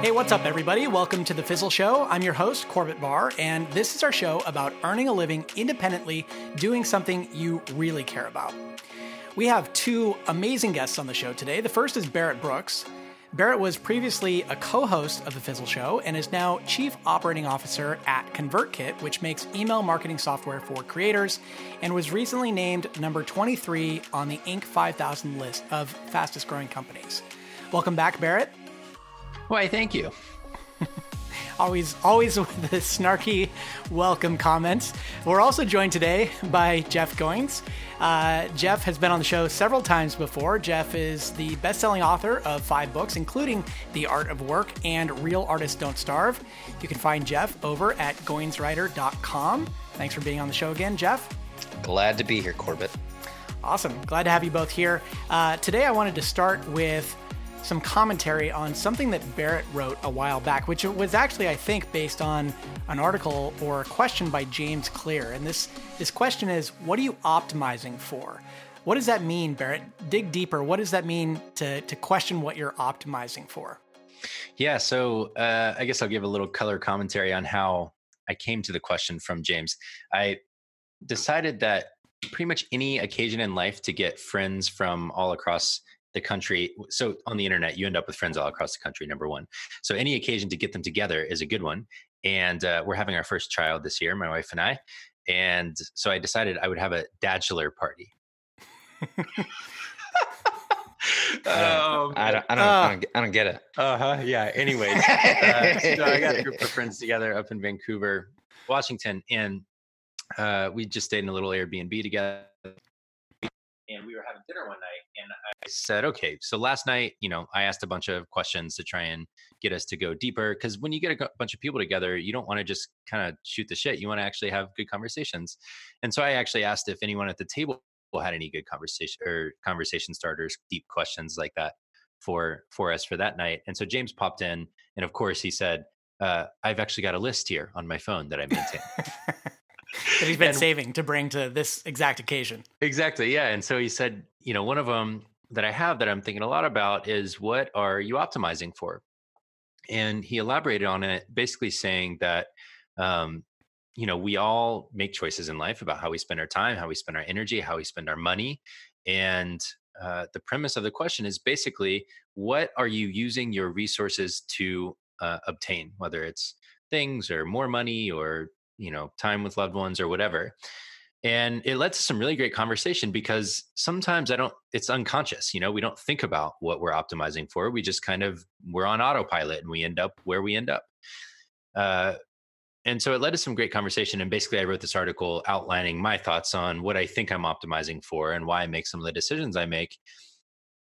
Hey, what's up, everybody? Welcome to The Fizzle Show. I'm your host, Corbett Barr, and this is our show about earning a living independently doing something you really care about. We have two amazing guests on the show today. The first is Barrett Brooks. Barrett was previously a co host of The Fizzle Show and is now Chief Operating Officer at ConvertKit, which makes email marketing software for creators, and was recently named number 23 on the Inc. 5000 list of fastest growing companies. Welcome back, Barrett. Why, thank you. always, always with the snarky welcome comments. We're also joined today by Jeff Goins. Uh, Jeff has been on the show several times before. Jeff is the best-selling author of five books, including The Art of Work and Real Artists Don't Starve. You can find Jeff over at goinswriter.com. Thanks for being on the show again, Jeff. Glad to be here, Corbett. Awesome. Glad to have you both here. Uh, today, I wanted to start with some commentary on something that Barrett wrote a while back, which was actually, I think, based on an article or a question by James Clear. And this, this question is What are you optimizing for? What does that mean, Barrett? Dig deeper. What does that mean to, to question what you're optimizing for? Yeah, so uh, I guess I'll give a little color commentary on how I came to the question from James. I decided that pretty much any occasion in life to get friends from all across the country. So on the internet, you end up with friends all across the country. Number one. So any occasion to get them together is a good one. And uh, we're having our first child this year, my wife and I. And so I decided I would have a dadular party. um, I don't, I don't, uh, I don't, I don't get it. Uh huh. Yeah. Anyways, uh, so I got a group of friends together up in Vancouver, Washington, and uh, we just stayed in a little Airbnb together and we were having dinner one night and i said okay so last night you know i asked a bunch of questions to try and get us to go deeper because when you get a bunch of people together you don't want to just kind of shoot the shit you want to actually have good conversations. And so i actually asked if anyone at the table had any good conversation or conversation starters deep questions like that for for us for that night and so james popped in and of course he said uh, i've actually got a list here on my phone that i maintain that he's been and, saving to bring to this exact occasion. Exactly. Yeah. And so he said, you know, one of them that I have that I'm thinking a lot about is what are you optimizing for? And he elaborated on it, basically saying that, um, you know, we all make choices in life about how we spend our time, how we spend our energy, how we spend our money. And uh, the premise of the question is basically, what are you using your resources to uh, obtain, whether it's things or more money or you know time with loved ones or whatever and it led to some really great conversation because sometimes i don't it's unconscious you know we don't think about what we're optimizing for we just kind of we're on autopilot and we end up where we end up. Uh, and so it led to some great conversation and basically i wrote this article outlining my thoughts on what i think i'm optimizing for and why i make some of the decisions i make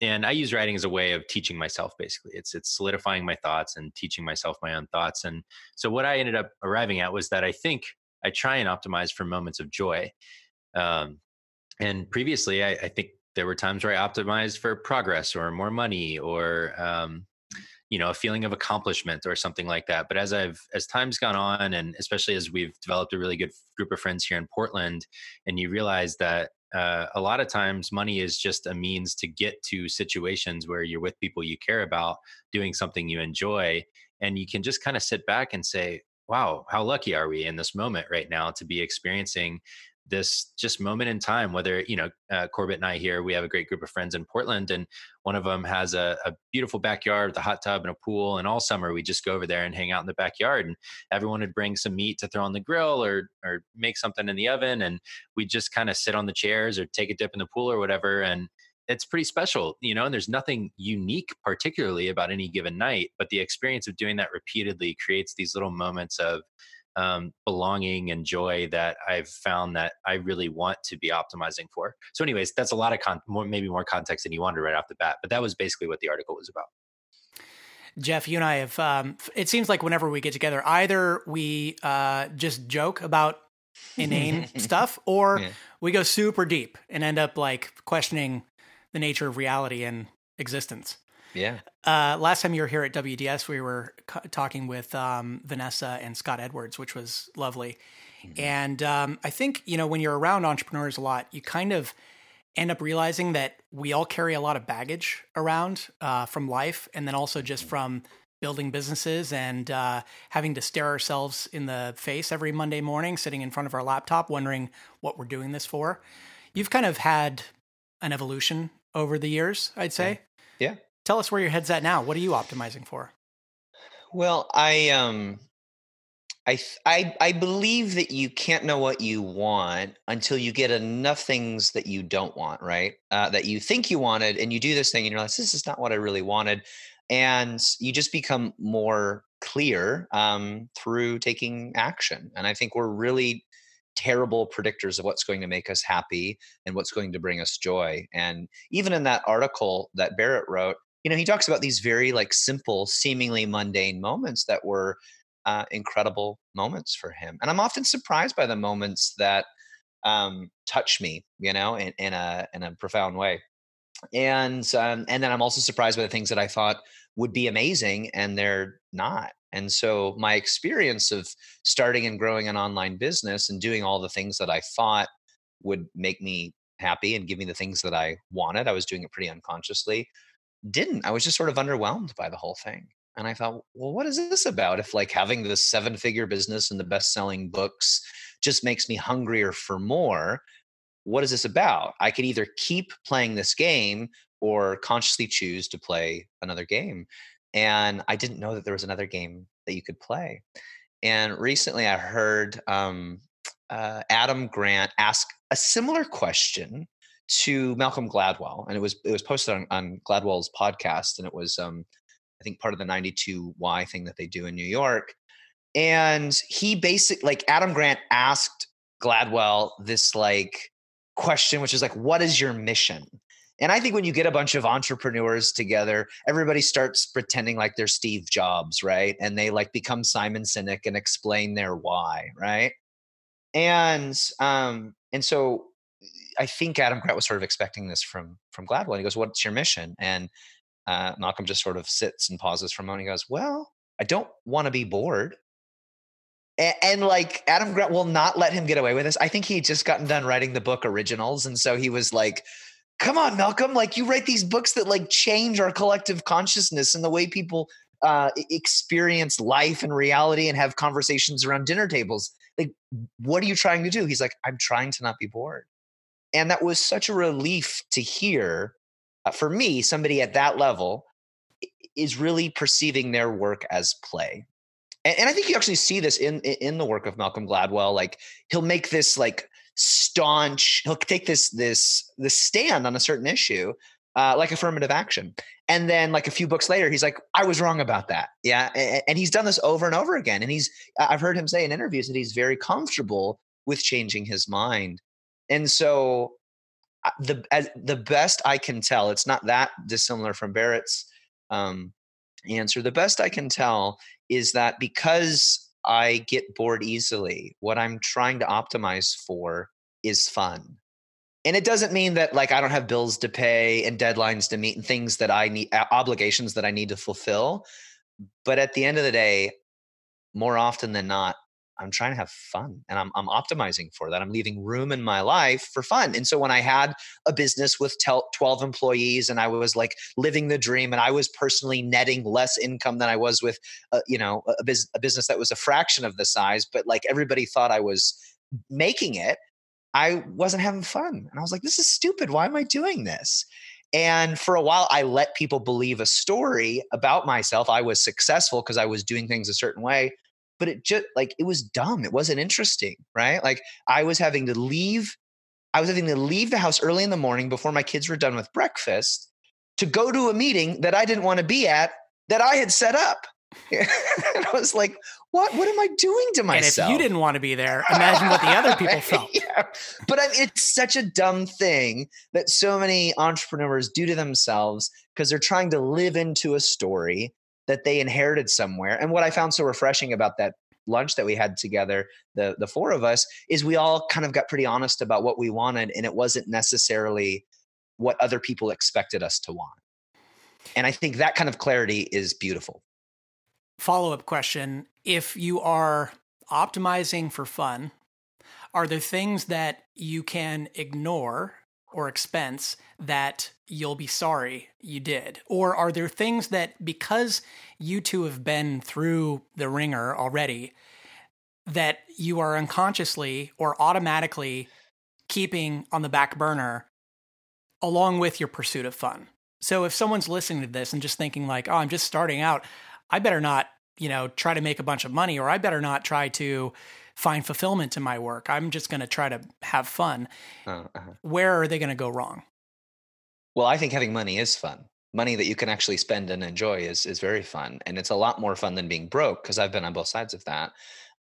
and i use writing as a way of teaching myself basically. It's it's solidifying my thoughts and teaching myself my own thoughts and so what i ended up arriving at was that i think i try and optimize for moments of joy um, and previously I, I, think there were times where i optimized for progress or more money or um, you know a feeling of accomplishment or something like that but as i've as time's gone on and especially as we've developed a really good group of friends here in portland and you realize that uh, a lot of times money is just a means to get to situations where you're with people you care about doing something you enjoy and you can just kind of sit back and say wow how lucky are we in this moment right now to be experiencing this just moment in time whether you know uh, corbett and i here we have a great group of friends in portland and one of them has a, a, beautiful backyard with a hot tub and a pool and all summer we just go over there and hang out in the backyard and everyone would bring some meat to throw on the grill or or make something in the oven and we just kind of sit on the chairs or take a dip in the pool or whatever and it's pretty special you know and there's nothing unique particularly about any given night but the experience of doing that repeatedly creates these little moments of um, belonging and joy that I've found that I really want to be optimizing for. So, anyways, that's a lot of con- more, maybe more context than you wanted right off the bat, but that was basically what the article was about. Jeff, you and I have. Um, it seems like whenever we get together, either we uh, just joke about inane stuff, or yeah. we go super deep and end up like questioning the nature of reality and existence. Yeah. Uh, last time you were here at WDS, we were talking with um, Vanessa and Scott Edwards, which was lovely. Mm-hmm. And um, I think, you know, when you're around entrepreneurs a lot, you kind of end up realizing that we all carry a lot of baggage around uh, from life and then also just mm-hmm. from building businesses and uh, having to stare ourselves in the face every Monday morning, sitting in front of our laptop, wondering what we're doing this for. You've kind of had an evolution over the years, I'd say. Yeah. yeah. Tell us where your head's at now. What are you optimizing for? Well, I um I, I I believe that you can't know what you want until you get enough things that you don't want, right? Uh, that you think you wanted, and you do this thing, and you're like, "This is not what I really wanted," and you just become more clear um, through taking action. And I think we're really terrible predictors of what's going to make us happy and what's going to bring us joy. And even in that article that Barrett wrote, you know, he talks about these very like simple, seemingly mundane moments that were uh, incredible moments for him. And I'm often surprised by the moments that um, touch me, you know, in, in a in a profound way. And um, and then I'm also surprised by the things that I thought would be amazing and they're not. And so my experience of starting and growing an online business and doing all the things that I thought would make me happy and give me the things that I wanted, I was doing it pretty unconsciously, didn't. I was just sort of underwhelmed by the whole thing. And I thought, well, what is this about? If like having this seven figure business and the best selling books just makes me hungrier for more, what is this about? I could either keep playing this game or consciously choose to play another game. And I didn't know that there was another game that you could play. And recently I heard um, uh, Adam Grant ask a similar question to Malcolm Gladwell, and it was it was posted on, on Gladwell's podcast, and it was um, I think part of the 92Y thing that they do in New York. And he basically, like Adam Grant asked Gladwell this like question, which is like, what is your mission? And I think when you get a bunch of entrepreneurs together, everybody starts pretending like they're Steve Jobs, right? And they like become Simon Sinek and explain their why, right? And um, and so I think Adam Grant was sort of expecting this from from Gladwell. And he goes, "What's your mission?" And uh, Malcolm just sort of sits and pauses for a moment. He goes, Well, I don't want to be bored. And, and, like Adam Grant will not let him get away with this. I think he had just gotten done writing the book originals. And so he was like, Come on, Malcolm, like you write these books that like change our collective consciousness and the way people uh, experience life and reality and have conversations around dinner tables. Like, what are you trying to do? He's like, I'm trying to not be bored. And that was such a relief to hear uh, for me, somebody at that level is really perceiving their work as play. And, and I think you actually see this in in the work of Malcolm Gladwell. Like he'll make this like staunch, he'll take this this this stand on a certain issue, uh, like affirmative action. And then, like a few books later, he's like, "I was wrong about that." Yeah, and, and, he's done this over and over again. And he's, I've heard him say in interviews that he's very comfortable with changing his mind. And so, the as the best I can tell, it's not that dissimilar from Barrett's um, answer. The best I can tell is that because I get bored easily, what I'm trying to optimize for is fun. And it doesn't mean that like I don't have bills to pay and deadlines to meet and things that I need obligations that I need to fulfill. But at the end of the day, more often than not, I'm trying to have fun and I'm, I'm optimizing for that. I'm leaving room in my life for fun. And so when I had a business with 12 employees and I was like living the dream and I was personally netting less income than I was with, uh, you know, a, biz- a business that was a fraction of the size, but like everybody thought I was making it, I wasn't having fun. And I was like, this is stupid. Why am I doing this? And for a while, I let people believe a story about myself. I was successful because I was doing things a certain way but it just like it was dumb. It wasn't interesting, right? Like I was having to leave I was having to leave the house early in the morning before my kids were done with breakfast to go to a meeting that I didn't want to be at that I had set up. and I was like, what what am I doing to myself? And if you didn't want to be there, imagine what the other people felt. yeah. But I mean, it's such a dumb thing that so many entrepreneurs do to themselves because they're trying to live into a story that they inherited somewhere. And what I found so refreshing about that lunch that we had together, the the four of us, is we all kind of got pretty honest about what we wanted, and it wasn't necessarily what other people expected us to want. And I think that kind of clarity is beautiful. Follow up question If you are optimizing for fun, are there things that you can ignore or expense that you'll be sorry you did? Or are there things that because you two have been through the wringer already that you are unconsciously or automatically keeping on the back burner along with your pursuit of fun? So if someone's listening to this and just thinking like, "Oh, I'm just starting out, I better not, you know, try to make a bunch of money or I better not try to find fulfillment in my work. I'm just going to try to have fun." Uh, uh-huh. Where are they going to go wrong? Well, I think having money is fun. Money that you can actually spend and enjoy is is very fun, and it's a lot more fun than being broke because I've been on both sides of that.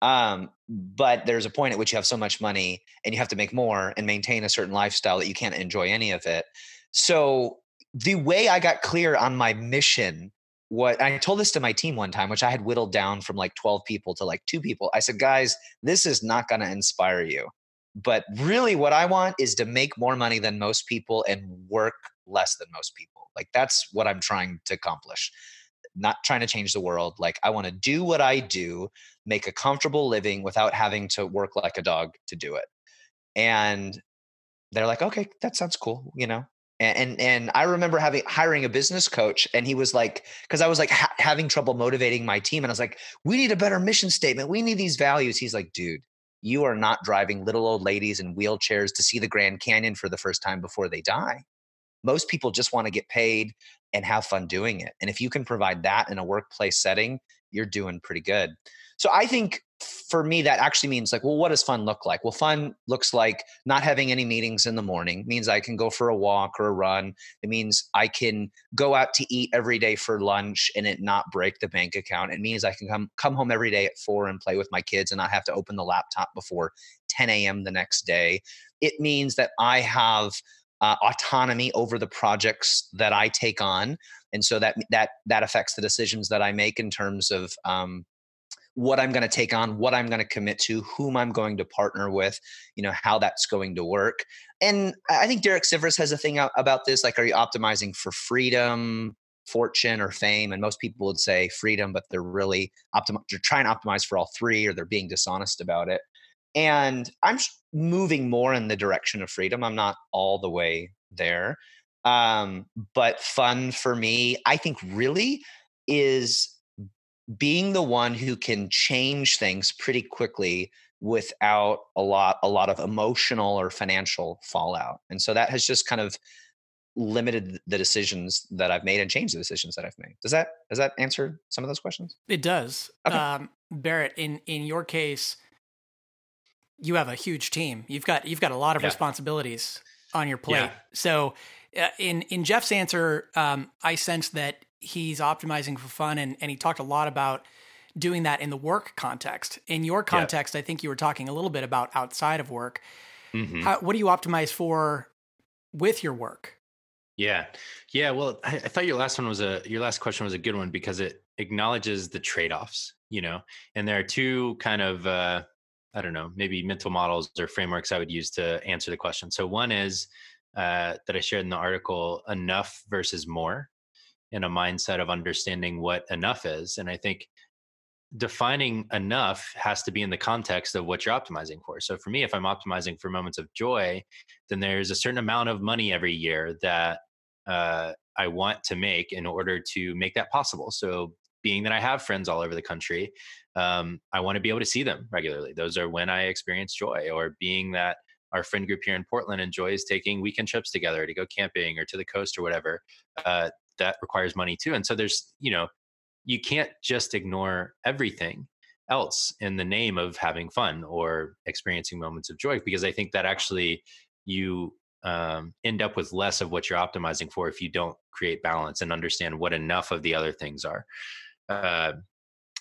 Um, but there's a point at which you have so much money and you have to make more and maintain a certain lifestyle that you can't enjoy any of it. So the way I got clear on my mission what I told this to my team one time, which I had whittled down from like 12 people to like two people. I said, guys, this is not going to inspire you. But really, what I want is to make more money than most people and work less than most people. Like, that's what I'm trying to accomplish. Not trying to change the world. Like, I want to do what I do, make a comfortable living without having to work like a dog to do it. And they're like, okay, that sounds cool. You know, and and I remember having hiring a business coach, and he was like, because I was like ha- having trouble motivating my team, and I was like, we need a better mission statement. We need these values. He's like, dude, you are not driving little old ladies in wheelchairs to see the Grand Canyon for the first time before they die. Most people just want to get paid and have fun doing it. And if you can provide that in a workplace setting, you're doing pretty good. So I think for me that actually means like well what does fun look like? Well fun looks like not having any meetings in the morning it means i can go for a walk or a run. It means i can go out to eat every day for lunch and it not break the bank account. It means i can come come home every day at four and play with my kids and not have to open the laptop before 10 a.m the next day. It means that i have uh, autonomy over the projects that i take on and so that that that affects the decisions that i make in terms of um, what I'm going to take on, what I'm going to commit to, whom I'm going to partner with, you know, how that's going to work. And I think Derek Sivers has a thing about this like, are you optimizing for freedom, fortune, or fame? And most people would say freedom, but they're really optim- they're trying to optimize for all three or they're being dishonest about it. And I'm moving more in the direction of freedom. I'm not all the way there. Um, but fun for me, I think really is being the one who can change things pretty quickly without a lot a lot of emotional or financial fallout and so that has just kind of limited the decisions that i've made and changed the decisions that i've made does that does that answer some of those questions it does okay. um, barrett in in your case you have a huge team you've got you've got a lot of yeah. responsibilities on your plate yeah. so uh, in in jeff's answer um, i sense that he's optimizing for fun and, and he talked a lot about doing that in the work context. In your context, I think you were talking a little bit about outside of work. Mm-hmm. How, what do you optimize for with your work? Yeah, yeah. Well, I, I, thought your last one was a your last question was a good one because it acknowledges the trade offs. You know, and there are two kind of uh, I don't know maybe mental models or frameworks I would use to answer the question. So one is uh, that I shared in the article: enough versus more in a mindset of understanding what enough is. And I think defining enough has to be in the context of what you're optimizing for. So for me, if I'm optimizing for moments of joy, then there's a certain amount of money every year that uh, I want to make in order to make that possible. So being that I have friends all over the country, um, I want to be able to see them regularly. Those are when I experience joy, or being that our friend group here in Portland enjoys taking weekend trips together to go camping or to the coast or whatever. Uh, that requires money too. And so there's, you know, you can't just ignore everything else in the name of having fun or experiencing moments of joy because I think that actually you um, end up with less of what you're optimizing for if you don't create balance and understand what enough of the other things are. Uh,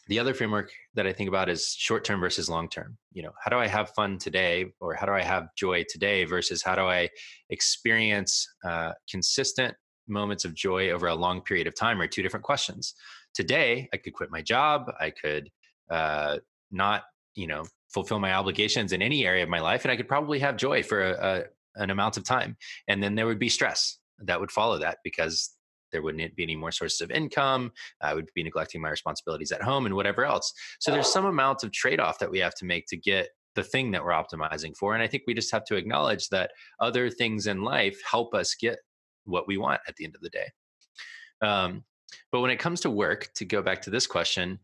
the other framework that I think about is short term versus long term. You know, how do I have fun today, or how do I have joy today, versus how do I experience uh, consistent moments of joy over a long period of time are two different questions. Today, I could quit my job. I could uh, not, you know, fulfill my obligations in any area of my life, and I could probably have joy for a, a, an amount of time. And then there would be stress that would follow that because there wouldn't be any more sources of income. I would be neglecting my responsibilities at home and whatever else. So there's some amount of trade off that we have to make to get the thing that we're optimizing for. And I think we just have to acknowledge that other things in life help us get what we want at the end of the day. Um, but when it comes to work, to go back to this question,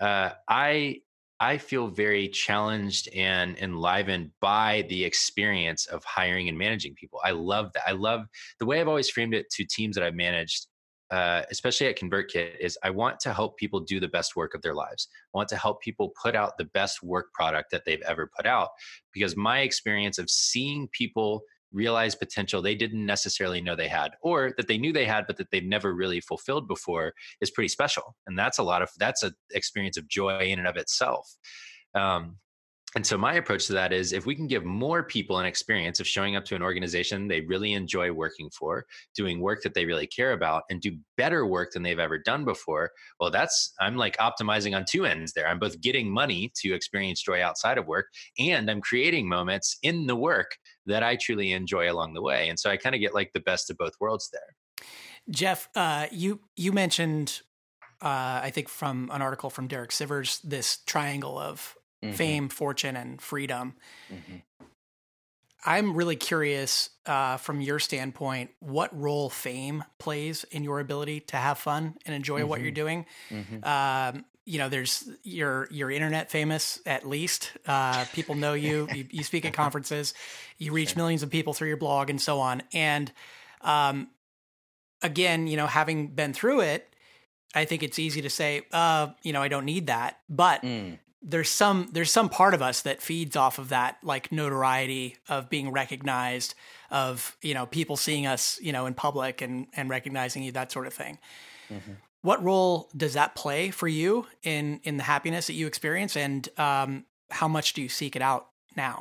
uh, I I feel very challenged and enlivened by the experience of hiring and managing people. I love that. I love the way I've always framed it to teams that I've managed, uh, especially at ConvertKit, is I want to help people do the best work of their lives. I want to help people put out the best work product that they've ever put out because my experience of seeing people realize potential they didn't necessarily know they had or that they knew they had but that they've never really fulfilled before is pretty special and that's a lot of that's an experience of joy in and of itself um, and so my approach to that is if we can give more people an experience of showing up to an organization they really enjoy working for, doing work that they really care about, and do better work than they've ever done before, well, that's I'm like optimizing on two ends there. I'm both getting money to experience joy outside of work, and I'm creating moments in the work that I truly enjoy along the way. And so I kind of get like the best of both worlds there. Jeff, uh, you you mentioned uh, I think from an article from Derek Sivers, this triangle of mm-hmm. fame, fortune, and freedom. Mm-hmm. I'm really curious uh, from your standpoint what role fame plays in your ability to have fun and enjoy mm-hmm. what you're mm-hmm. doing. Mm-hmm. Um, you know, there's you're you're internet famous at least. Uh, people know you. you. you. speak at conferences. You reach sure. millions of people through your blog and so on. And um, again, you know, having been through it, I think it's easy to say, uh, you know, I don't need that. But mm there's some there's some part of us that feeds off of that like notoriety of being recognized of you know people seeing us you know in public and and recognizing you that sort of thing mm-hmm. What role does that play for you in in the happiness that you experience and um, how much do you seek it out now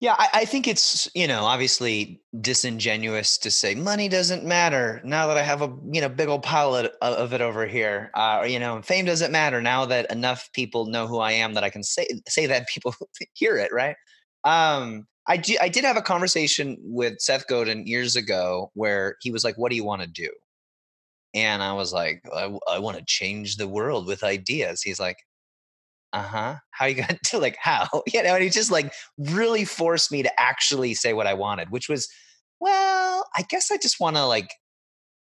yeah, I, I, think it's you know obviously disingenuous to say money doesn't matter now that I have a you know big old pile of, of it over here. Uh, or, you know, fame doesn't matter now that enough people know who I am that I can say say that people hear it. Right. Um, I do, I did have a conversation with Seth Godin years ago where he was like, "What do you want to do?" And I was like, "I, I want to change the world with ideas." He's like, uh-huh how you got to like how? You know and he just like really forced me to actually say what i wanted which was well i guess i just want to like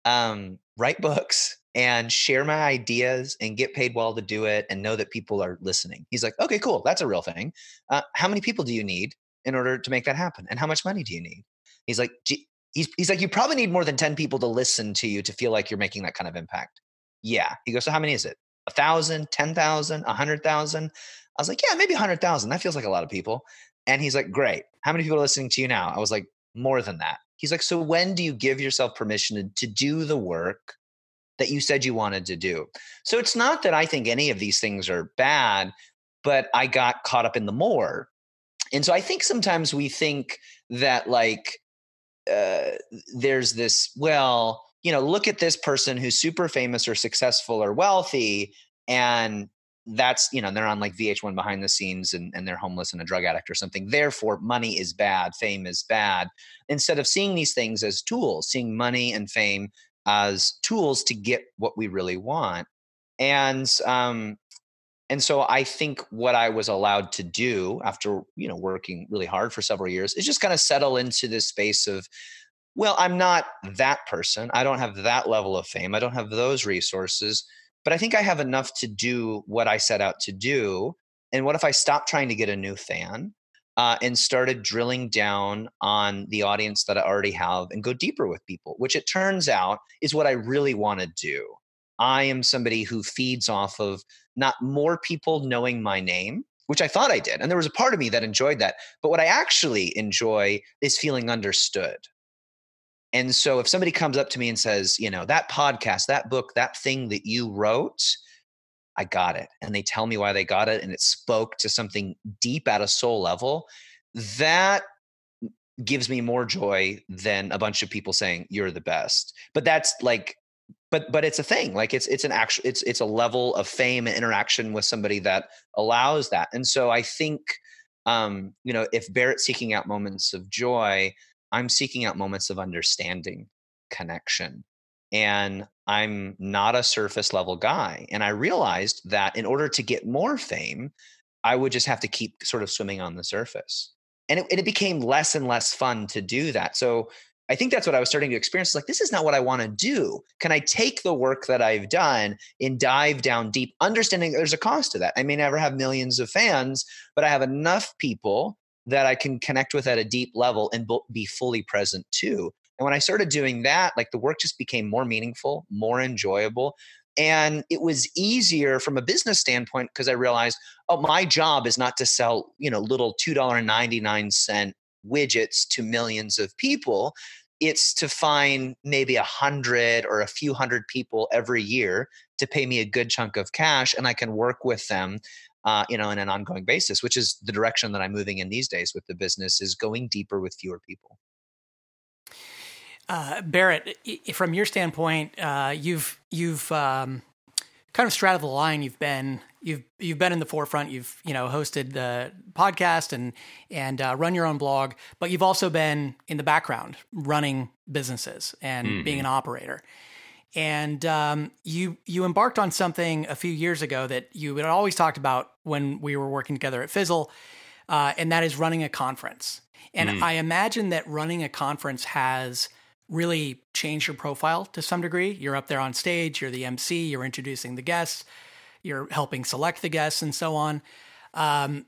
um write books and share my ideas and get paid well to do it and know that people are listening. He's like okay cool that's a real thing. Uh, how many people do you need in order to make that happen? And how much money do you need? He's like he's, he's like you probably need more than 10 people to listen to you to feel like you're making that kind of impact yeah he goes so how many is it a thousand, ten thousand, a hundred thousand. I was like, yeah, maybe a hundred thousand. That feels like a lot of people. And he's like, great. How many people are listening to you now? I was like, more than that. He's like, so when do you give yourself permission to, to do the work that you said you wanted to do? So it's not that I think any of these things are bad, but I got caught up in the more. And so I think sometimes we think that like uh, there's this, well, you know, look at this person who's super famous or successful or wealthy, and that's you know they're on like VH1 behind the scenes and, and they're homeless and a drug addict or something. Therefore, money is bad, fame is bad. Instead of seeing these things as tools, seeing money and fame as tools to get what we really want. And um, and so I think what I was allowed to do after you know working really hard for several years is just kind of settle into this space of well, I'm not that person. I don't have that level of fame. I don't have those resources, but I think I have enough to do what I set out to do. And what if I stopped trying to get a new fan uh, and started drilling down on the audience that I already have and go deeper with people, which it turns out is what I really want to do. I am somebody who feeds off of not more people knowing my name, which I thought I did. And there was a part of me that enjoyed that. But what I actually enjoy is feeling understood. And so if somebody comes up to me and says, you know, that podcast, that book, that thing that you wrote, I got it. And they tell me why they got it and it spoke to something deep at a soul level, that gives me more joy than a bunch of people saying you're the best. But that's like but but it's a thing. Like it's it's an actual it's it's a level of fame and interaction with somebody that allows that. And so I think um, you know, if Barrett's seeking out moments of joy, I'm seeking out moments of understanding, connection. And I'm not a surface level guy. And I realized that in order to get more fame, I would just have to keep sort of swimming on the surface. And it, and it became less and less fun to do that. So I think that's what I was starting to experience. Like, this is not what I want to do. Can I take the work that I've done and dive down deep, understanding there's a cost to that? I may never have millions of fans, but I have enough people that I can connect with at a deep level and be fully present too. And when I started doing that, like the work just became more meaningful, more enjoyable. And it was easier from a business standpoint because I realized, oh, my job is not to sell, you know, little $2.99 widgets to millions of people. It's to find maybe a hundred or a few hundred people every year to pay me a good chunk of cash, and I can work with them uh, you know, on an ongoing basis, which is the direction that I'm moving in these days with the business is going deeper with fewer people. Uh, Barrett, from your standpoint, uh, you've you've um, kind of straddled the line. You've been you've you've been in the forefront. You've you know hosted the podcast and and uh, run your own blog, but you've also been in the background running businesses and mm-hmm. being an operator and um, you you embarked on something a few years ago that you had always talked about when we were working together at Fizzle, uh, and that is running a conference. And mm. I imagine that running a conference has really change your profile to some degree. You're up there on stage, you're the MC, you're introducing the guests, you're helping select the guests, and so on. Um,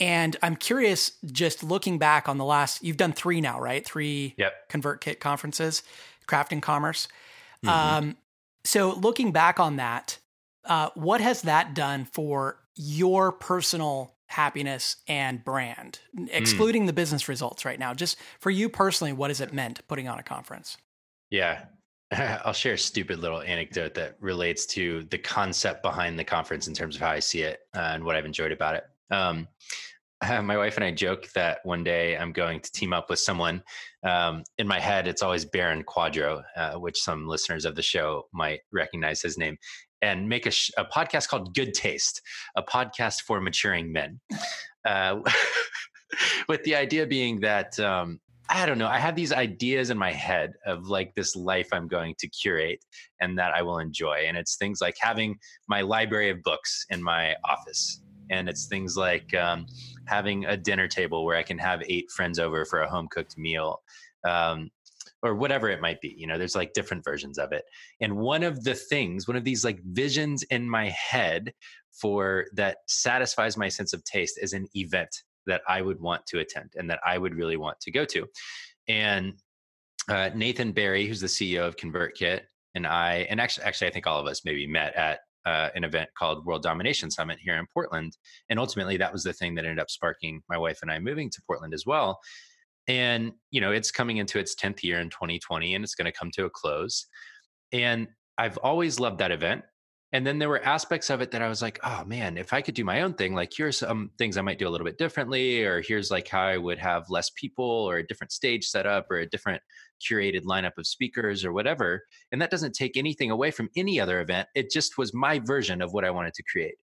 and I'm curious, just looking back on the last, you've done three now, right? Three yep. ConvertKit conferences, Craft and Commerce. Mm-hmm. Um, so looking back on that, uh, what has that done for your personal happiness and brand, mm. excluding mm. the business results right now? Just for you personally, what has it meant putting on a conference? Yeah. I'll share a stupid little anecdote that relates to the concept behind the conference in terms of how I see it uh, and what I've enjoyed about it. Um, my wife and I joke that one day I'm going to team up with someone. Um, in my head, it's always Baron Quadro, uh, which some listeners of the show might recognize his name, and make a, sh- a podcast called Good Taste, a podcast for maturing men. Uh, with the idea being that um, I don't know. I have these ideas in my head of like this life I'm going to curate and that I will enjoy. And it's things like having my library of books in my office and it's things like um, having a dinner table where I can have eight friends over for a home cooked meal. Um, or whatever it might be you know there's like different versions of it and one of the things one of these like visions in my head for that satisfies my sense of taste is an event that i would want to attend and that i would really want to go to and uh, nathan barry who's the ceo of convertkit and i and actually actually i think all of us maybe met at uh, an event called World Domination Summit here in Portland. And ultimately, that was the thing that ended up sparking my wife and I moving to Portland as well. And, you know, it's coming into its 10th year in 2020 and it's going to come to a close. And I've always loved that event. And then there were aspects of it that I was like, oh man, if I could do my own thing, like here's some things I might do a little bit differently, or here's like how I would have less people or a different stage setup or a different curated lineup of speakers or whatever. And that doesn't take anything away from any other event. It just was my version of what I wanted to create.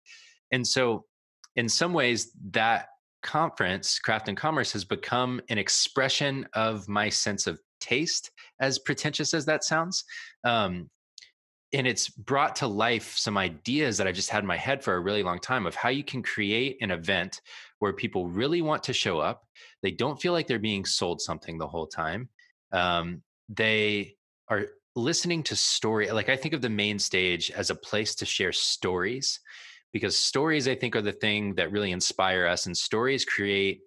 And so, in some ways, that conference, Craft and Commerce, has become an expression of my sense of taste, as pretentious as that sounds. Um, and it's brought to life some ideas that I just had in my head for a really long time of how you can create an event where people really want to show up. They don't feel like they're being sold something the whole time um, they are listening to story like i think of the main stage as a place to share stories because stories i think are the thing that really inspire us and stories create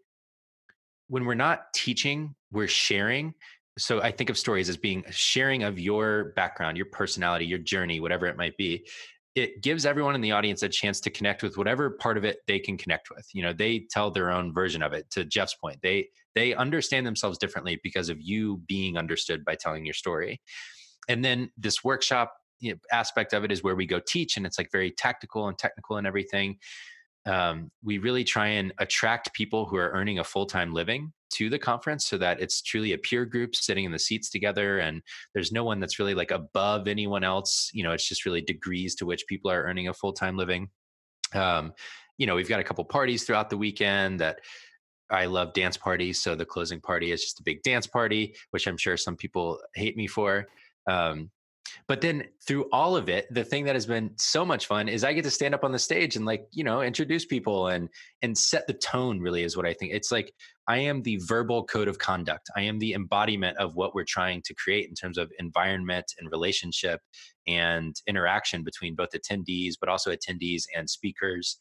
when we're not teaching we're sharing. So i think of stories as being sharing of your background your personality your journey whatever it might be. It gives everyone in the audience a chance to connect with whatever part of it they can connect with. You know they tell their own version of it to jeff's point they they understand themselves differently because of you being understood by telling your story. And then this workshop you know, aspect of it is where we go teach and it's like very tactical and technical and everything um, we really try and attract people who are earning a full-time living to the conference so that it's truly a peer group sitting in the seats together and there's no one that's really like above anyone else you know it's just really degrees to which people are earning a full-time living um, you know we've got a couple parties throughout the weekend that I love dance parties. So the closing party is just a big dance party, which I'm sure some people hate me for. Um, but then through all of it the thing that has been so much fun is i get to stand up on the stage and like you know introduce people and and set the tone really is what i think. It's like i am the verbal code of conduct. I am the embodiment of what we're trying to create in terms of environment and relationship and interaction between both attendees but also attendees and speakers.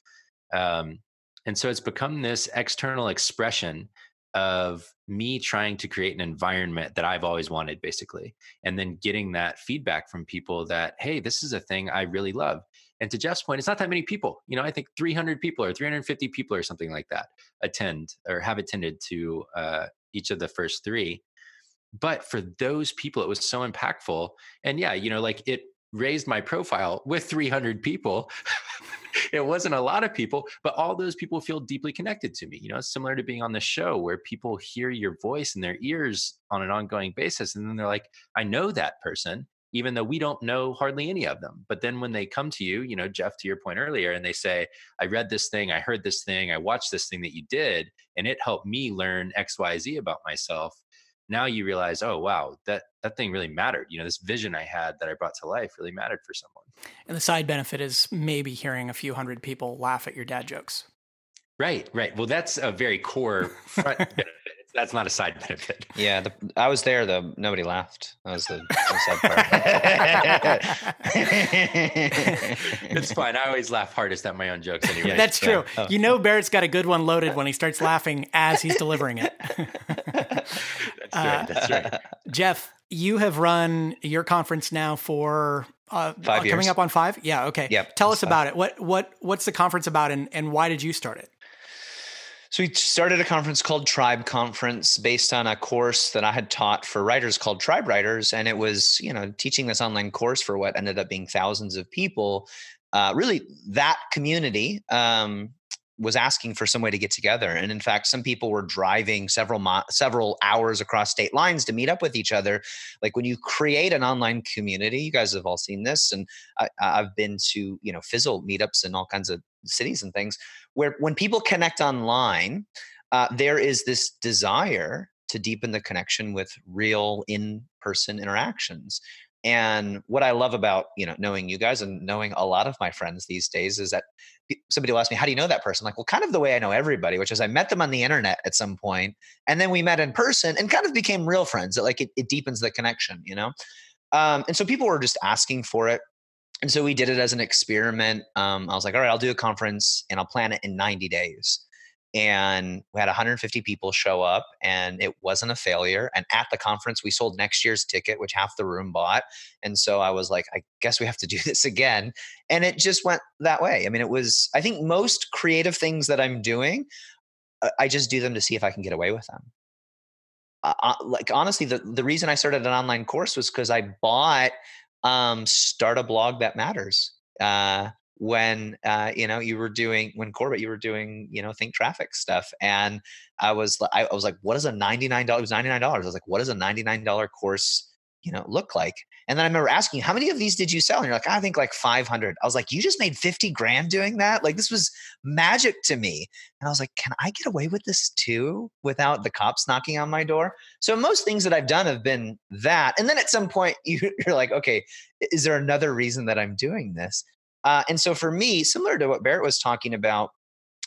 Um, and so it's become this external expression of me trying to create an environment that I've always wanted, basically, and then getting that feedback from people that, hey, this is a thing I really love. And to Jeff's point, it's not that many people. You know, I think 300 people or 350 people or something like that attend or have attended to uh, each of the first three. But for those people, it was so impactful. And yeah, you know, like it raised my profile with 300 people. it wasn't a lot of people, but all those people feel deeply connected to me. You know, similar to being on the show where people hear your voice in their ears on an ongoing basis. And then they're like, I know that person, even though we don't know hardly any of them. But then when they come to you, you know, Jeff, to your point earlier, and they say, I read this thing, I heard this thing, I watched this thing that you did, and it helped me learn XYZ about myself now you realize, oh wow, that that thing really mattered. You know, this vision I had that I brought to life really mattered for someone. And the side benefit is maybe hearing a few hundred people laugh at your dad jokes. Right, right. Well, that's a very core front benefit. That's not a side benefit. Yeah, the, I was there though. Nobody laughed. That was the, the sad part. it's fine. I always laugh hardest at my own jokes anyway. Yeah, that's true. Yeah. Oh. You know, Barrett's got a good one loaded when he starts laughing as he's delivering it. that's right. That's right. Jeff, you have run your conference now for uh, five coming up on five. Yeah. Okay. Yep, Tell us five. about it. What what what's the conference about, and and why did you start it? So we started a conference called Tribe Conference based on a course that I had taught for writers called Tribe Writers, and it was you know teaching this online course for what ended up being thousands of people. Uh, really, that community um, was asking for some way to get together, and in fact, some people were driving several mo- several hours across state lines to meet up with each other. Like when you create an online community, you guys have all seen this, and I, I've been to you know Fizzle meetups in all kinds of cities and things where when people connect online, uh, there is this desire to deepen the connection with real in-person interactions. And what I love about you know knowing you guys and knowing a lot of my friends these days is that somebody will ask me, "How do you know that person?" I'm like, well, kind of the way I know everybody, which is I met them on the internet at some point, and then we met in person and kind of became real friends. It, like it, it deepens the connection, you know. Um, and so people were just asking for it and so we did it as an experiment. Um, I was like, all right, I'll do a conference and I'll plan it in 90 days. And we had 150 people show up and it wasn't a failure. And at the conference, we sold next year's ticket, which half the room bought. And so I was like, I guess we have to do this again. And it just went that way. I mean, it was, I think most creative things that I'm doing, uh, I just do them to see if I can get away with them. Uh, uh like honestly, the, the reason I started an online course was because I bought um, start a blog that matters. Uh, when uh, you know you were doing when Corbett you were doing you know think traffic stuff and I was I, was like what is a ninety nine dollars ninety nine dollars I was like what does a ninety nine dollar course you know look like? And then I remember asking how many of these did you sell? And you're like I think like five hundred. I was like you just made fifty grand doing that? Like this was magic to me. And I was like can I get away with this too without the cops knocking on my door? So most things that I've done have been that and then at some point you, you're like okay is there another reason that I'm doing this uh, and so for me, similar to what Barrett was talking about,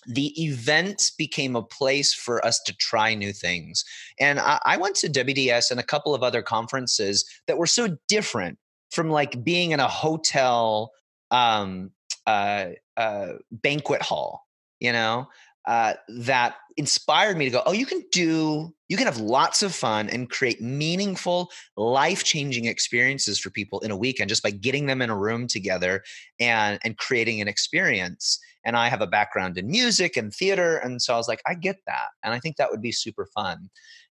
the events became a place for us to try new things. And I, I, went to WDS and a couple of other conferences that were so different from like being in a hotel um, uh, uh, banquet hall, you know, uh, that inspired me to go, oh, you can do, you can have lots of fun and create meaningful, life changing experiences for people in a weekend just by getting them in a room together and, and creating an experience. And I have a background in music and theater. And so I was like, I get that. And I think that would be super fun.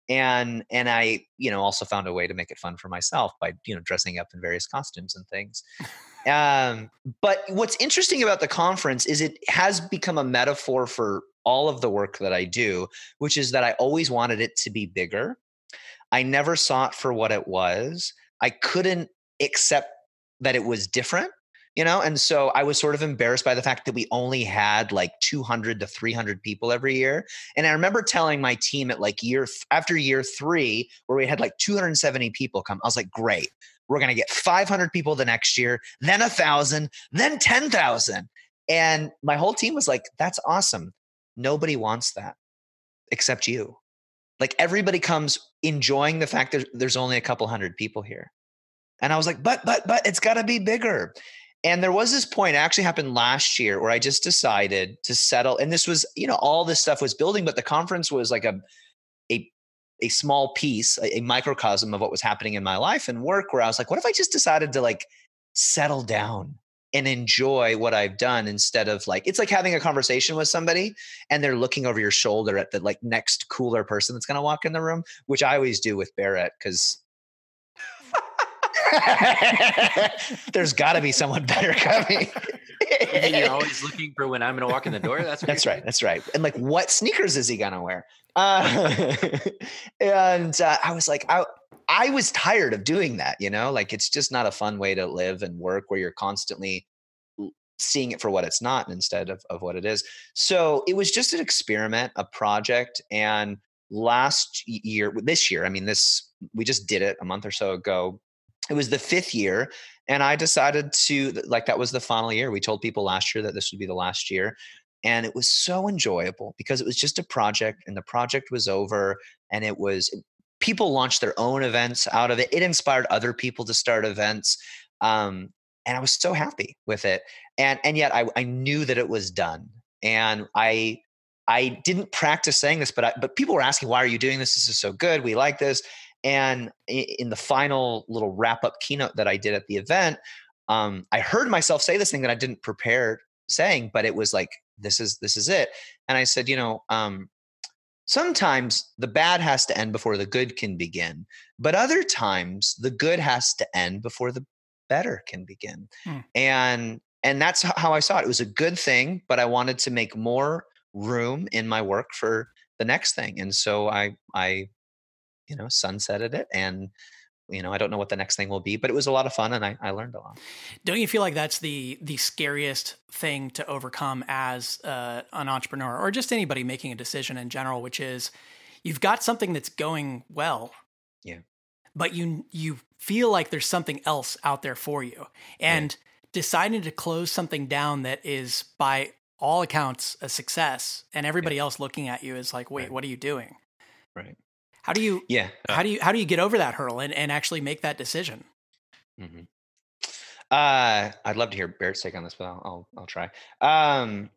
And and I, you know, also found a way to make it fun for myself by, you know, dressing up in various costumes and things. Um, but what's interesting about the conference is it has become a metaphor for all of the work that I do, which is that I always wanted it to be bigger. I never saw it for what it was. I couldn't accept that it was different, you know? And so I was sort of embarrassed by the fact that we only had like 200 to 300 people every year. And I remember telling my team at like year, after year three, where we had like 270 people come, I was like, great. We're going to get 500 people the next year, then a thousand, then 10,000. And my whole team was like, that's awesome. Nobody wants that except you. Like everybody comes enjoying the fact that there's only a couple hundred people here. And I was like, but, but, but it's got to be bigger. And there was this point, actually happened last year, where I just decided to settle. And this was, you know, all this stuff was building, but the conference was like a a a small piece, a, a microcosm of what was happening in my life and work, where I was like, what if I just decided to like settle down and enjoy what I've done instead of like it's like having a conversation with somebody and they're looking over your shoulder at the like next cooler person that's gonna walk in the room, which I always do with Barrett because There's got to be someone better coming. and you're always looking for when I'm going to walk in the door. That's that's right. That's right. And like, what sneakers is he going to wear? Uh, and uh, I was like, I I was tired of doing that. You know, like it's just not a fun way to live and work where you're constantly seeing it for what it's not instead of, of what it is. So it was just an experiment, a project. And last year, this year, I mean, this, we just did it a month or so ago it was the fifth year and i decided to like that was the final year we told people last year that this would be the last year and it was so enjoyable because it was just a project and the project was over and it was people launched their own events out of it it inspired other people to start events um, and i was so happy with it and and yet I, I knew that it was done and i i didn't practice saying this but I, but people were asking why are you doing this this is so good we like this and in the final little wrap up keynote that I did at the event, um, I heard myself say this thing that I didn't prepare saying, but it was like, this is this is it. And I said, you know, um, sometimes the bad has to end before the good can begin, but other times the good has to end before the better can begin. Hmm. And and that's how I saw it. It was a good thing, but I wanted to make more room in my work for the next thing. And so I I you know sunsetted it and you know i don't know what the next thing will be but it was a lot of fun and i, I learned a lot don't you feel like that's the the scariest thing to overcome as uh, an entrepreneur or just anybody making a decision in general which is you've got something that's going well yeah but you you feel like there's something else out there for you and yeah. deciding to close something down that is by all accounts a success and everybody yeah. else looking at you is like wait right. what are you doing right how do you yeah? How do you how do you get over that hurdle and, and actually make that decision? Mm-hmm. Uh, I'd love to hear Barrett's take on this, but I'll I'll, I'll try. Um,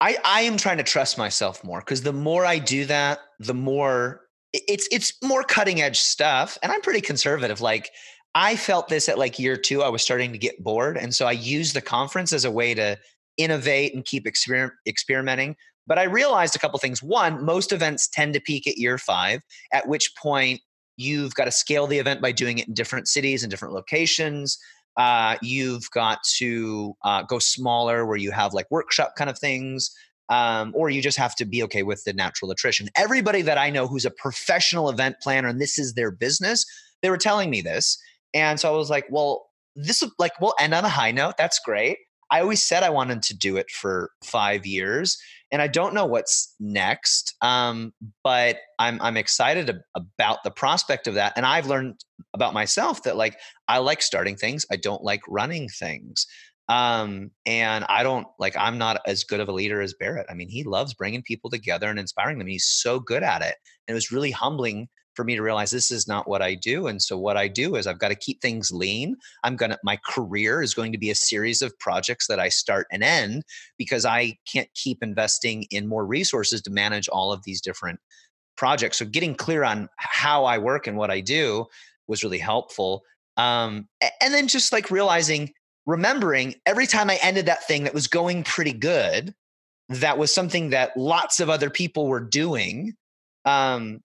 I I am trying to trust myself more because the more I do that, the more it's it's more cutting edge stuff, and I'm pretty conservative. Like I felt this at like year two, I was starting to get bored, and so I used the conference as a way to innovate and keep exper- experimenting. But I realized a couple things. One, most events tend to peak at year five, at which point you've got to scale the event by doing it in different cities and different locations. Uh, you've got to uh, go smaller where you have like workshop kind of things. Um, or you just have to be okay with the natural attrition. Everybody that I know who's a professional event planner and this is their business, they were telling me this. And so I was like, well, this is like we'll end on a high note. That's great. I always said I wanted to do it for five years and I don't know what's next. Um, but I'm I'm excited about the prospect of that. And I've learned about myself that like I like starting things. I don't like running things. Um, and I don't like I'm not as good of a leader as Barrett. I mean, he loves bringing people together and inspiring them. He's so good at it. And it was really humbling for me to realize this is not what I do. And so what I do is I've got to keep things lean. I'm going to, my career is going to be a series of projects that I start and end because I can't keep investing in more resources to manage all of these different projects. So getting clear on how I work and what I do was really helpful. Um, and then just like realizing, remembering every time I ended that thing that was going pretty good, that was something that lots of other people were doing. Um,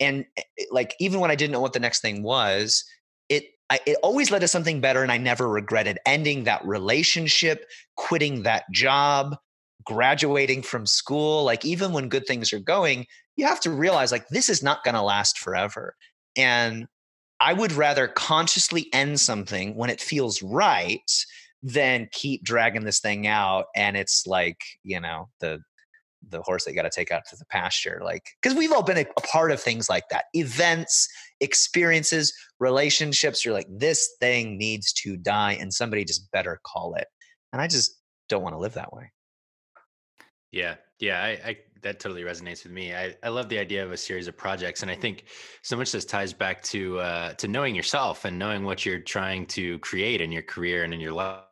and eh, eh, like even when i didn't know what the next thing was it I, it always led to something better and i never regretted ending that relationship quitting that job graduating from school like even when good things are going you have to realize like this is not going to last forever. And i would rather consciously end something when it feels right than keep dragging this thing out and it's like you know the the horse that you got to take out to the pasture like because we've all been a, a, part of things like that. Events experiences relationships you're like this thing needs to die and somebody just better call it. And i just don't want to live that way. Yeah yeah I, I that totally resonates with me. I, I love the idea of a series of projects and i think so much this ties back to uh to knowing yourself and knowing what you're trying to create in your career and in your life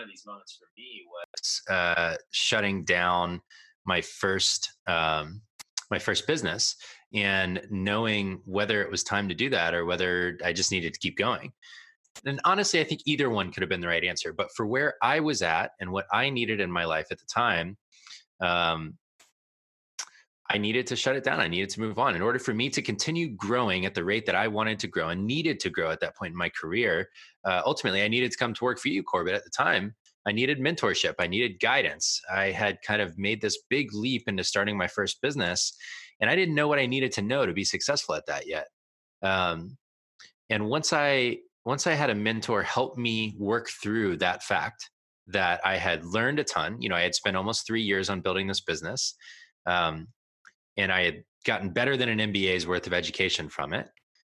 one of these moments for me was uh, shutting down my first um, my first business and knowing whether it was time to do that or whether I just needed to keep going. And honestly, I think either one could have been the right answer. But for where I was at and what I needed in my life at the time, um, I needed to shut it down. I needed to move on. In order for me to continue growing at the rate that I wanted to grow and needed to grow at that point in my career, uh, ultimately, I needed to come to work for you, Corbett. At the time, I needed mentorship, I needed guidance. I had kind of made this big leap into starting my first business, and I didn't know what I needed to know to be successful at that yet. Um, and once I once I had a mentor help me work through that fact that I had learned a ton. You know, I had spent almost three years on building this business. Um, and I had gotten better than an MBA's worth of education from it.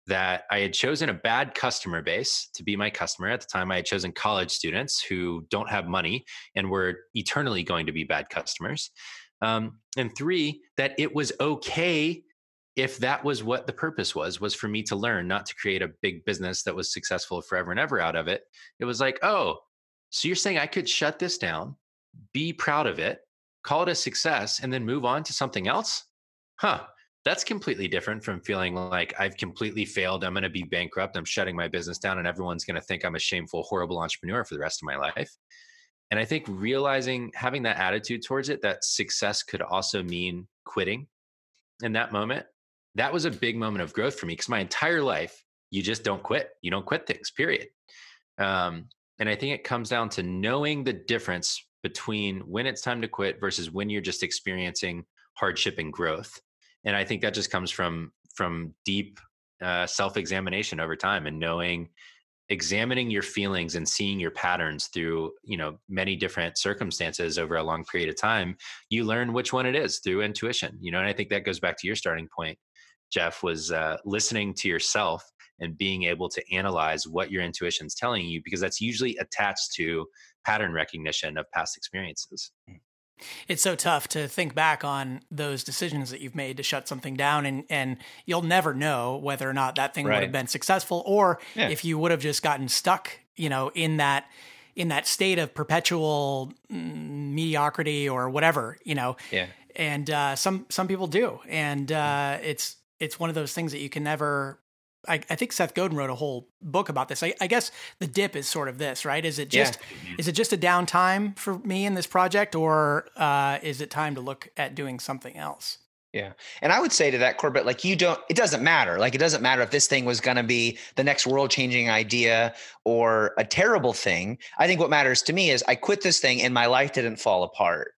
That I had chosen a bad customer base to be my customer. At the time, I had chosen college students who don't have money and were eternally going to be bad customers. Um, and three, that it was okay if that was what the purpose was was for me to learn not to create a big business that was successful forever and ever out of it it was like oh so you're saying i could shut this down be proud of it call it a success and then move on to something else huh, that's completely different from feeling like I've completely failed. I'm going to be bankrupt. I'm shutting my business down, and everyone's going to think I'm a shameful, horrible entrepreneur for the rest of my life. And I think realizing having that attitude towards it, that success could also mean quitting in that moment, that was a big moment of growth for me because my entire life, you just don't quit. You don't quit things, period. Um, and I think it comes down to knowing the difference between when it's time to quit versus when you're just experiencing hardship and growth and i think that just comes from from deep uh, self-examination over time and knowing examining your feelings and seeing your patterns through you know many different circumstances over a long period of time you learn which one it is through intuition you know and i think that goes back to your starting point jeff was uh, listening to yourself and being able to analyze what your intuition is telling you because that's usually attached to pattern recognition of past experiences. Mm it's so tough to think back on those decisions that you've made to shut something down and and you'll never know whether or not that thing right. would have been successful or yeah. if you would have just gotten stuck you know in that in that state of perpetual mm, mediocrity or whatever you know yeah and uh, some some people do and uh, it's it's one of those things that you can never I, I, think Seth Godin wrote a whole book about this. I, I, guess the dip is sort of this, right? Is it just yeah. is it just a downtime for me in this project, or uh, is it time to look at doing something else? Yeah, and I would say to that Corbett, like you don't. It doesn't matter. Like it doesn't matter if this thing was going to be the next world-changing idea or a terrible thing. I think what matters to me is I quit this thing and my life didn't fall apart.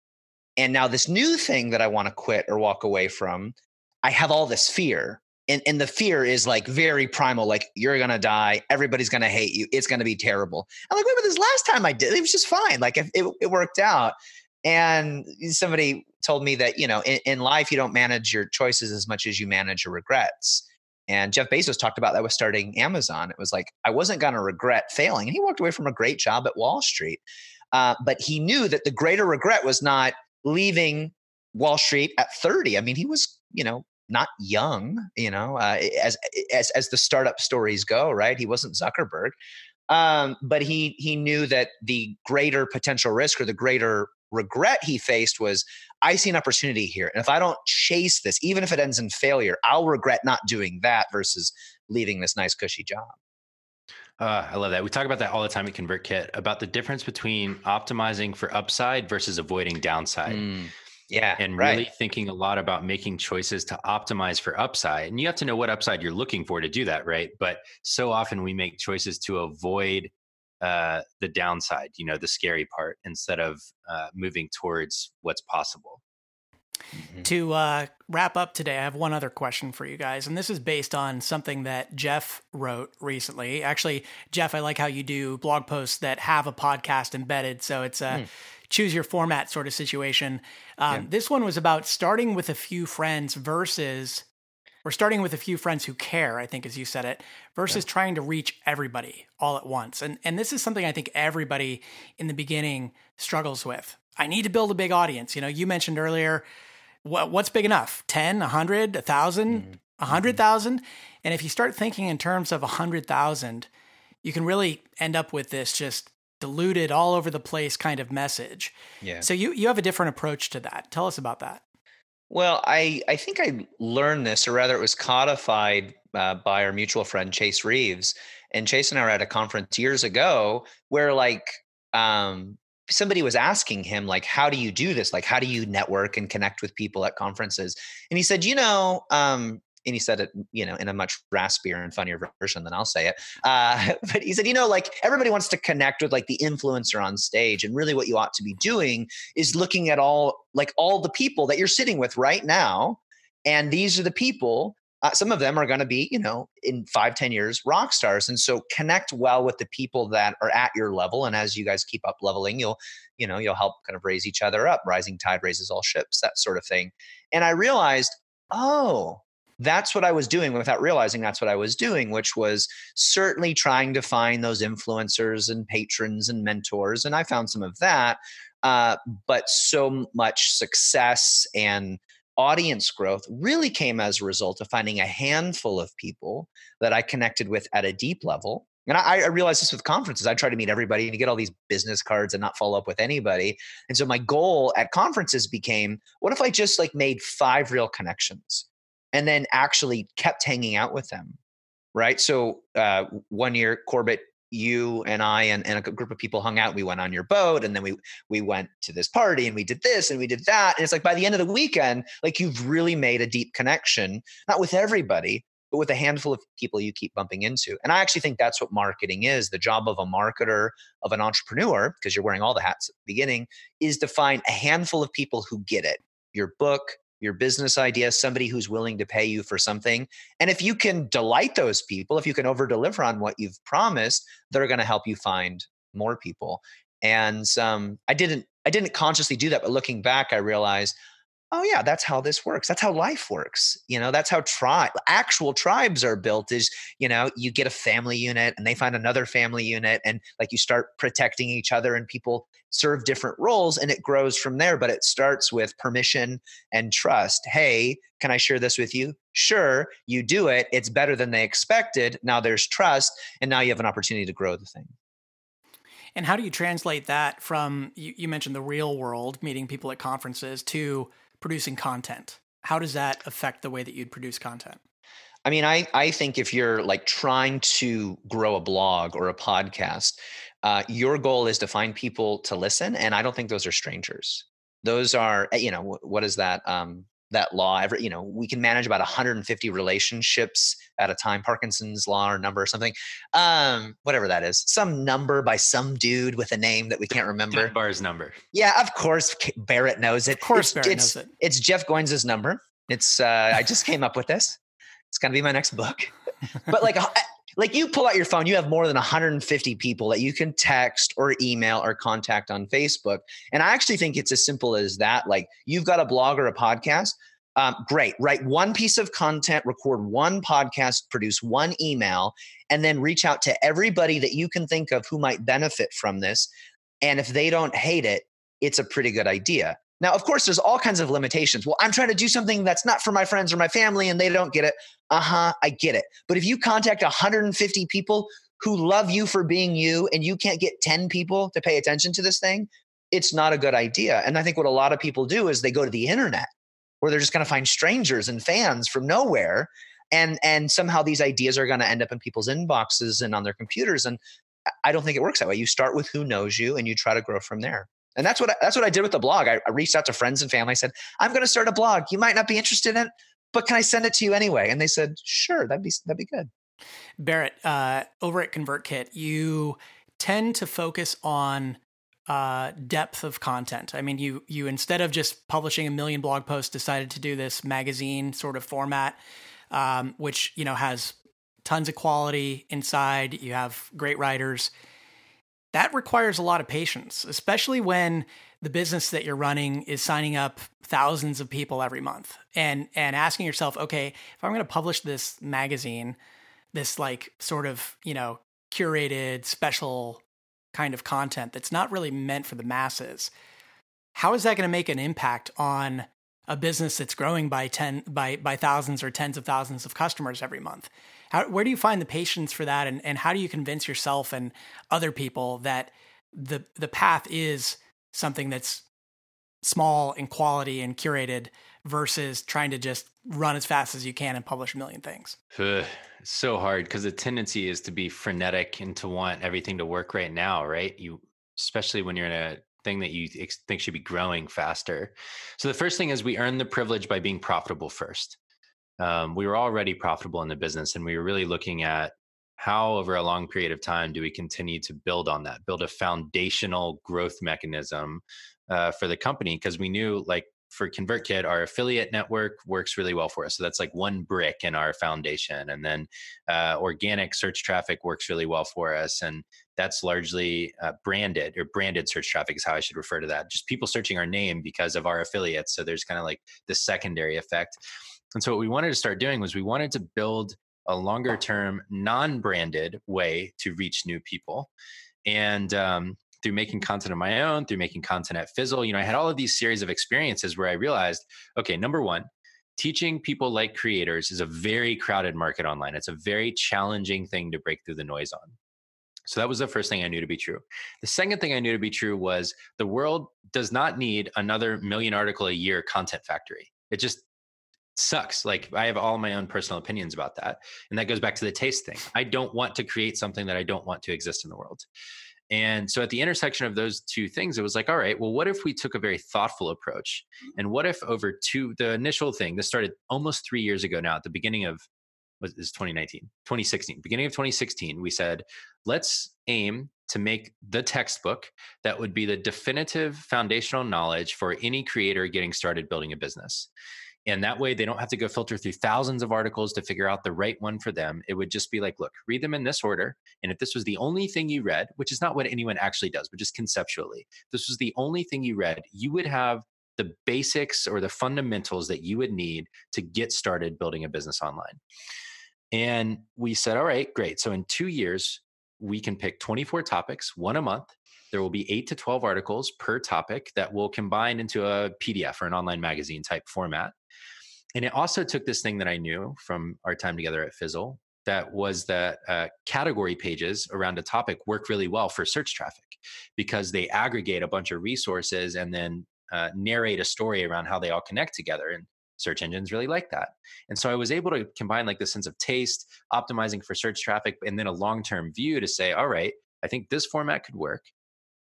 And now this new thing that I want to quit or walk away from, I have all this fear and, and the fear is like very primal like you're gonna die. Everybody's gonna hate you. It's gonna be terrible. I'm like wait but this last time i did it was just fine. Like it, it worked out. And somebody told me that you know in, in life you don't manage your choices as much as you manage your regrets. And jeff bezos talked about that with starting amazon. It was like i wasn't to regret failing. And he walked away from a great job at wall street. Uh, but he knew that the greater regret was not leaving wall street at 30 i mean he was you know not young, you know, uh, as as as the startup stories go, right? He wasn't Zuckerberg, um, but he he knew that the greater potential risk or the greater regret he faced was I see an opportunity here, and if I don't chase this, even if it ends in failure, I'll regret not doing that versus leaving this nice cushy job. Uh, I love that. We talk about that all the time at ConvertKit about the difference between optimizing for upside versus avoiding downside. Mm. Yeah. And right. really thinking a lot about making choices to optimize for upside. And you have to know what upside you're looking for to do that, right? But so often we make choices to avoid uh, the downside, you know, the scary part, instead of uh, moving towards what's possible. Mm-hmm. To uh, wrap up today, I have one other question for you guys, and this is based on something that Jeff wrote recently. Actually, Jeff, I like how you do blog posts that have a podcast embedded, so it's a mm choose your format sort of situation. Um, yeah. This one was about starting with a few friends versus, or starting with a few friends who care, I think, as you said it, versus yeah. trying to reach everybody all at once. And, and this is something I think everybody in the beginning struggles with. I need to build a big audience. You know, you mentioned earlier, what, what's big enough? 10, 100, 1,000, mm-hmm. 100,000? And if you start thinking in terms of 100,000, you can really end up with this just diluted all over the place kind of message. Yeah. So you you have a different approach to that. Tell us about that. Well, I I think I learned this, or rather, it was codified uh, by our mutual friend Chase Reeves. And Chase and I were at a conference years ago where like um, somebody was asking him like how do you do this like how do you network and connect with people at conferences and he said you know um, and he said it, you know, in a much raspier and funnier version than I'll say it. Uh, but he said, you know, like everybody wants to connect with like the influencer on stage, and really, what you ought to be doing is looking at all like all the people that you're sitting with right now, and these are the people. Uh, some of them are going to be, you know, in five, ten years, rock stars, and so connect well with the people that are at your level. And as you guys keep up leveling, you'll, you know, you'll help kind of raise each other up. Rising tide raises all ships, that sort of thing. And I realized, oh, that's what I was doing without realizing that's what I was doing, which was certainly trying to find those influencers and patrons and mentors. And I found some of that. Uh, but so much success and audience growth really came as a result of finding a handful of people that I connected with at a deep level. And I, I realized this with conferences. I try to meet everybody and get all these business cards and not follow up with anybody. And so my goal at conferences became what if I just like made five real connections? And then actually kept hanging out with them right? So uh, one year corbett you and i and, and, a group of people hung out. We went on your boat and then we we went to this party and we did this and we did that and it's like by the end of the weekend like you've really made a deep connection not with everybody but with a handful of people you keep bumping into and i actually think that's what marketing is. The job of a marketer of an entrepreneur because you're wearing all the hats at the beginning is to find a handful of people who get it. Your book your business idea, somebody who's willing to pay you for something. And if you can delight those people, if you can over deliver on what you've promised, they're going to help you find more people. And um, I didn't I didn't consciously do that, but looking back, I realized oh yeah that's how this works. That's how life works you know that's how tribe actual tribes are built is you know you get a family unit and they find another family unit and like you start protecting each other and people serve different roles and it grows from there but it starts with permission and trust. Hey can i share this with you? Sure you do it. It's better than they expected. Now there's trust and now you have an opportunity to grow the thing. And how do you translate that from you, you mentioned the real world meeting people at conferences to producing content? How does that affect the way that you'd produce content? I mean, I, I think if you're like trying to grow a blog or a podcast, uh, your goal is to find people to listen. And I don't think those are strangers. Those are, eh, you know, what is that? Um, that law every you know we can manage about 150 relationships at a time. Parkinson's law or number or something. Um whatever that is. Some number by some dude with a name that we can't remember. Dunbar's number. Yeah of course barrett knows it. Of course it's, barrett it's, knows it. it's jeff goins's number. It's uh i just came up with this. It's gonna be my next book. But like like you pull out your phone you have more than 150 people that you can text or email or contact on facebook. And i actually think it's as simple as that. Like you've got a blog or a podcast um, great write one piece of content record one podcast produce one email and then reach out to everybody that you can think of who might benefit from this. And if they don't hate it it's a pretty good idea now, of course, there's all kinds of limitations. Well, I'm trying to do something that's not for my friends or my family and they don't get it. Uh huh, I get it. But if you contact 150 people who love you for being you and you can't get 10 people to pay attention to this thing, it's not a good idea. And I think what a lot of people do is they go to the internet where they're just going to find strangers and fans from nowhere. And, and somehow these ideas are going to end up in people's inboxes and on their computers. And I don't think it works that way. You start with who knows you and you try to grow from there. And that's what I, that's what I did with the blog. I, I reached out to friends and family. I said, "I'm going to start a blog. You might not be interested in it, but can I send it to you anyway?" And they said, "Sure, that'd be that'd be good." Barrett, uh, over at ConvertKit, you tend to focus on uh, depth of content. I mean, you you instead of just publishing a million blog posts, decided to do this magazine sort of format, um, which you know has tons of quality inside. You have great writers that requires a lot of patience, especially when the business that you're running is signing up thousands of people every month and and asking yourself, okay, if I'm going to publish this magazine, this like sort of, you know, curated special kind of content that's not really meant for the masses, how is that going to make an impact on a business that's growing by 10 by by thousands or tens of thousands of customers every month? How, where do you find the patience for that and, and how do you convince yourself and other people that the the path is something that's small and quality and curated versus trying to just run as fast as you can and publish a million things? it's so hard because the tendency is to be frenetic and to want everything to work right now, right? You especially when you're in a thing that you think should be growing faster. So the first thing is we earn the privilege by being profitable first. Um, we were already profitable in the business, and we were really looking at how over a long period of time do we continue to build on that build a foundational growth mechanism uh, for the company because we knew like for ConvertKit, our affiliate network works really well for us. So that's like one brick in our foundation. And then uh, organic search traffic works really well for us. And that's largely uh, branded or branded search traffic is how I should refer to that. Just people searching our name because of our affiliates. So there's kind of like the secondary effect. And so what we wanted to start doing was we wanted to build a longer term, non branded way to reach new people. And um, through making content of my own, through making content at Fizzle, you know, I had all of these series of experiences where I realized, okay, number one, teaching people like creators is a very crowded market online. It's a very challenging thing to break through the noise on. So that was the first thing I knew to be true. The second thing I knew to be true was the world does not need another million article a year content factory. It just sucks. Like I have all my own personal opinions about that. And that goes back to the taste thing. I don't want to create something that I don't want to exist in the world. And so at the intersection of those two things, it was like, all right, well, what if we took a very thoughtful approach? And what if over two, the initial thing, this started almost three years ago now, at the beginning of what is 2019, 2016, beginning of 2016, we said, let's aim to make the textbook that would be the definitive foundational knowledge for any creator getting started building a business. And that way they don't have to go filter through thousands of articles to figure out the right one for them. It would just be like, look, read them in this order. And if this was the only thing you read, which is not what anyone actually does, but just conceptually, this was the only thing you read, you would have the basics or the fundamentals that you would need to get started building a business online. And we said, all right, great. So in two years, we can pick 24 topics, one a month. There will be eight to 12 articles per topic that will combine into a PDF or an online magazine type format and it also took this thing that I knew from our time together at Fizzle that was that uh, category pages around a topic work really well for search traffic because they aggregate a bunch of resources and then uh, narrate a story around how they all connect together. And search engines really like that. And so I was able to combine like the sense of taste, optimizing for search traffic, and then a long term view to say, all right, I think this format could work.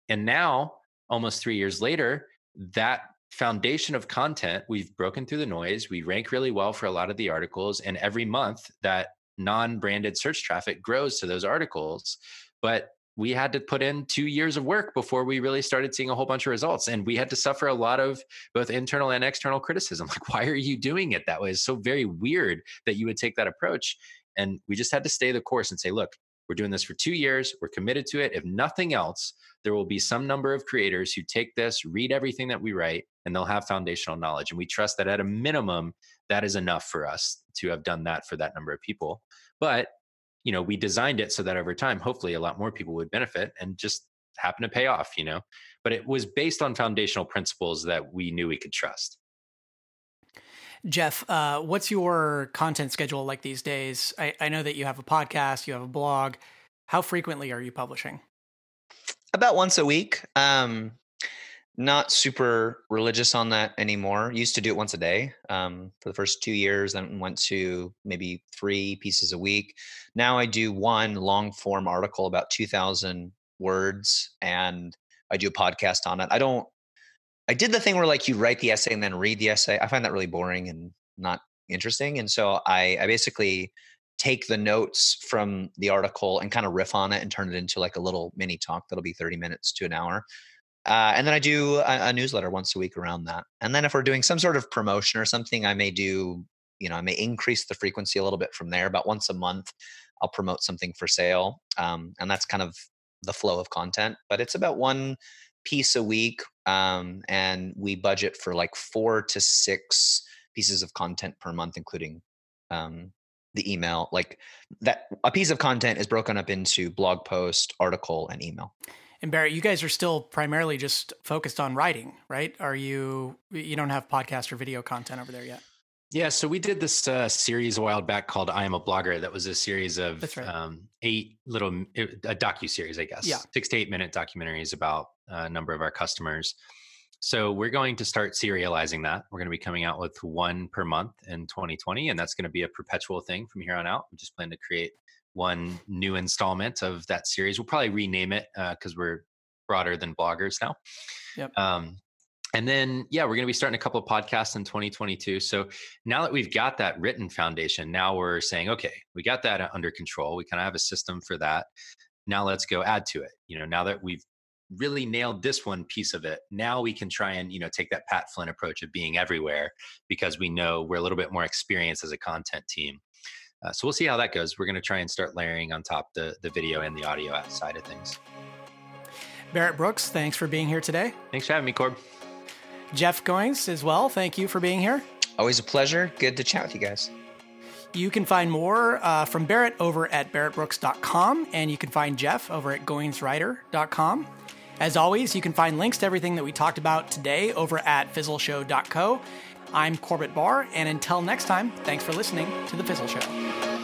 And now, almost three years later, that foundation of content, we've broken through the noise. We rank really well for a lot of the articles. And every month, that non branded search traffic grows to those articles. But we had to put in two years of work before we really started seeing a whole bunch of results. And we had to suffer a lot of both internal and external criticism. Like, why are you doing it that way? It's so very weird that you would take that approach. And we just had to stay the course and say, look, we're doing this for two years. We're committed to it. If nothing else, there will be some number of creators who take this, read everything that we write, and they'll have foundational knowledge. And we trust that at a minimum, that is enough for us to have done that for that number of people. But, you know, we designed it so that over time, hopefully a lot more people would benefit and just happen to pay off, you know. But it was based on foundational principles that we knew we could trust. Jeff, uh, what's your content schedule like these days? I, I know that you have a podcast, you have a blog. How frequently are you publishing? About once a week. Um, not super religious on that anymore. Used to do it once a day um, for the first two years, then went to maybe three pieces a week. Now I do one long form article about 2,000 words and I do a podcast on it. I don't I did the thing where like you write the essay and then read the essay. I find that really boring and not interesting. And so I, I basically take the notes from the article and kind of riff on it and turn it into like a little mini talk that'll be 30 minutes to an hour. Uh, and then I do a, a, newsletter once a week around that. And then if we're doing some sort of promotion or something, I may do, you know, I may increase the frequency a little bit from there. About once a month, I'll promote something for sale. Um, and that's kind of the flow of content, but it's about one piece a week. Um, and we budget for like four to six pieces of content per month, including um, the email. Like that, a piece of content is broken up into blog post, article, and email. And Barrett, you guys are still primarily just focused on writing, right? Are you? You don't have podcast or video content over there yet? Yeah, so we did this uh, series a while back called "I Am a Blogger." That was a series of right. um, eight little a docu series, I guess. Yeah, six to eight minute documentaries about a number of our customers. So we're going to start serializing that. We're going to be coming out with one per month in 2020, and that's going to be a perpetual thing from here on out. We just plan to create one new installment of that series. We'll probably rename it because uh, we're broader than bloggers now. Yep. Um, and then, yeah, we're going to be starting a couple of podcasts in 2022. So now that we've got that written foundation, now we're saying, okay, we got that under control. We kind of have a system for that. Now let's go add to it. You know, now that we've really nailed this one piece of it, now we can try and, you know, take that Pat Flynn approach of being everywhere because we know we're a little bit more experienced as a content team. Uh, so we'll see how that goes. We're going to try and start layering on top the the video and the audio side of things. Barrett Brooks, thanks for being here today. Thanks for having me, Corb. Jeff Goins as well. Thank you for being here. Always a pleasure. Good to chat with you guys. You can find more uh, from Barrett over at barrettbrooks.com, and you can find Jeff over at goinswriter.com. As always, you can find links to everything that we talked about today over at fizzleshow.co. I'm Corbett Barr, and until next time, thanks for listening to The Fizzle Show.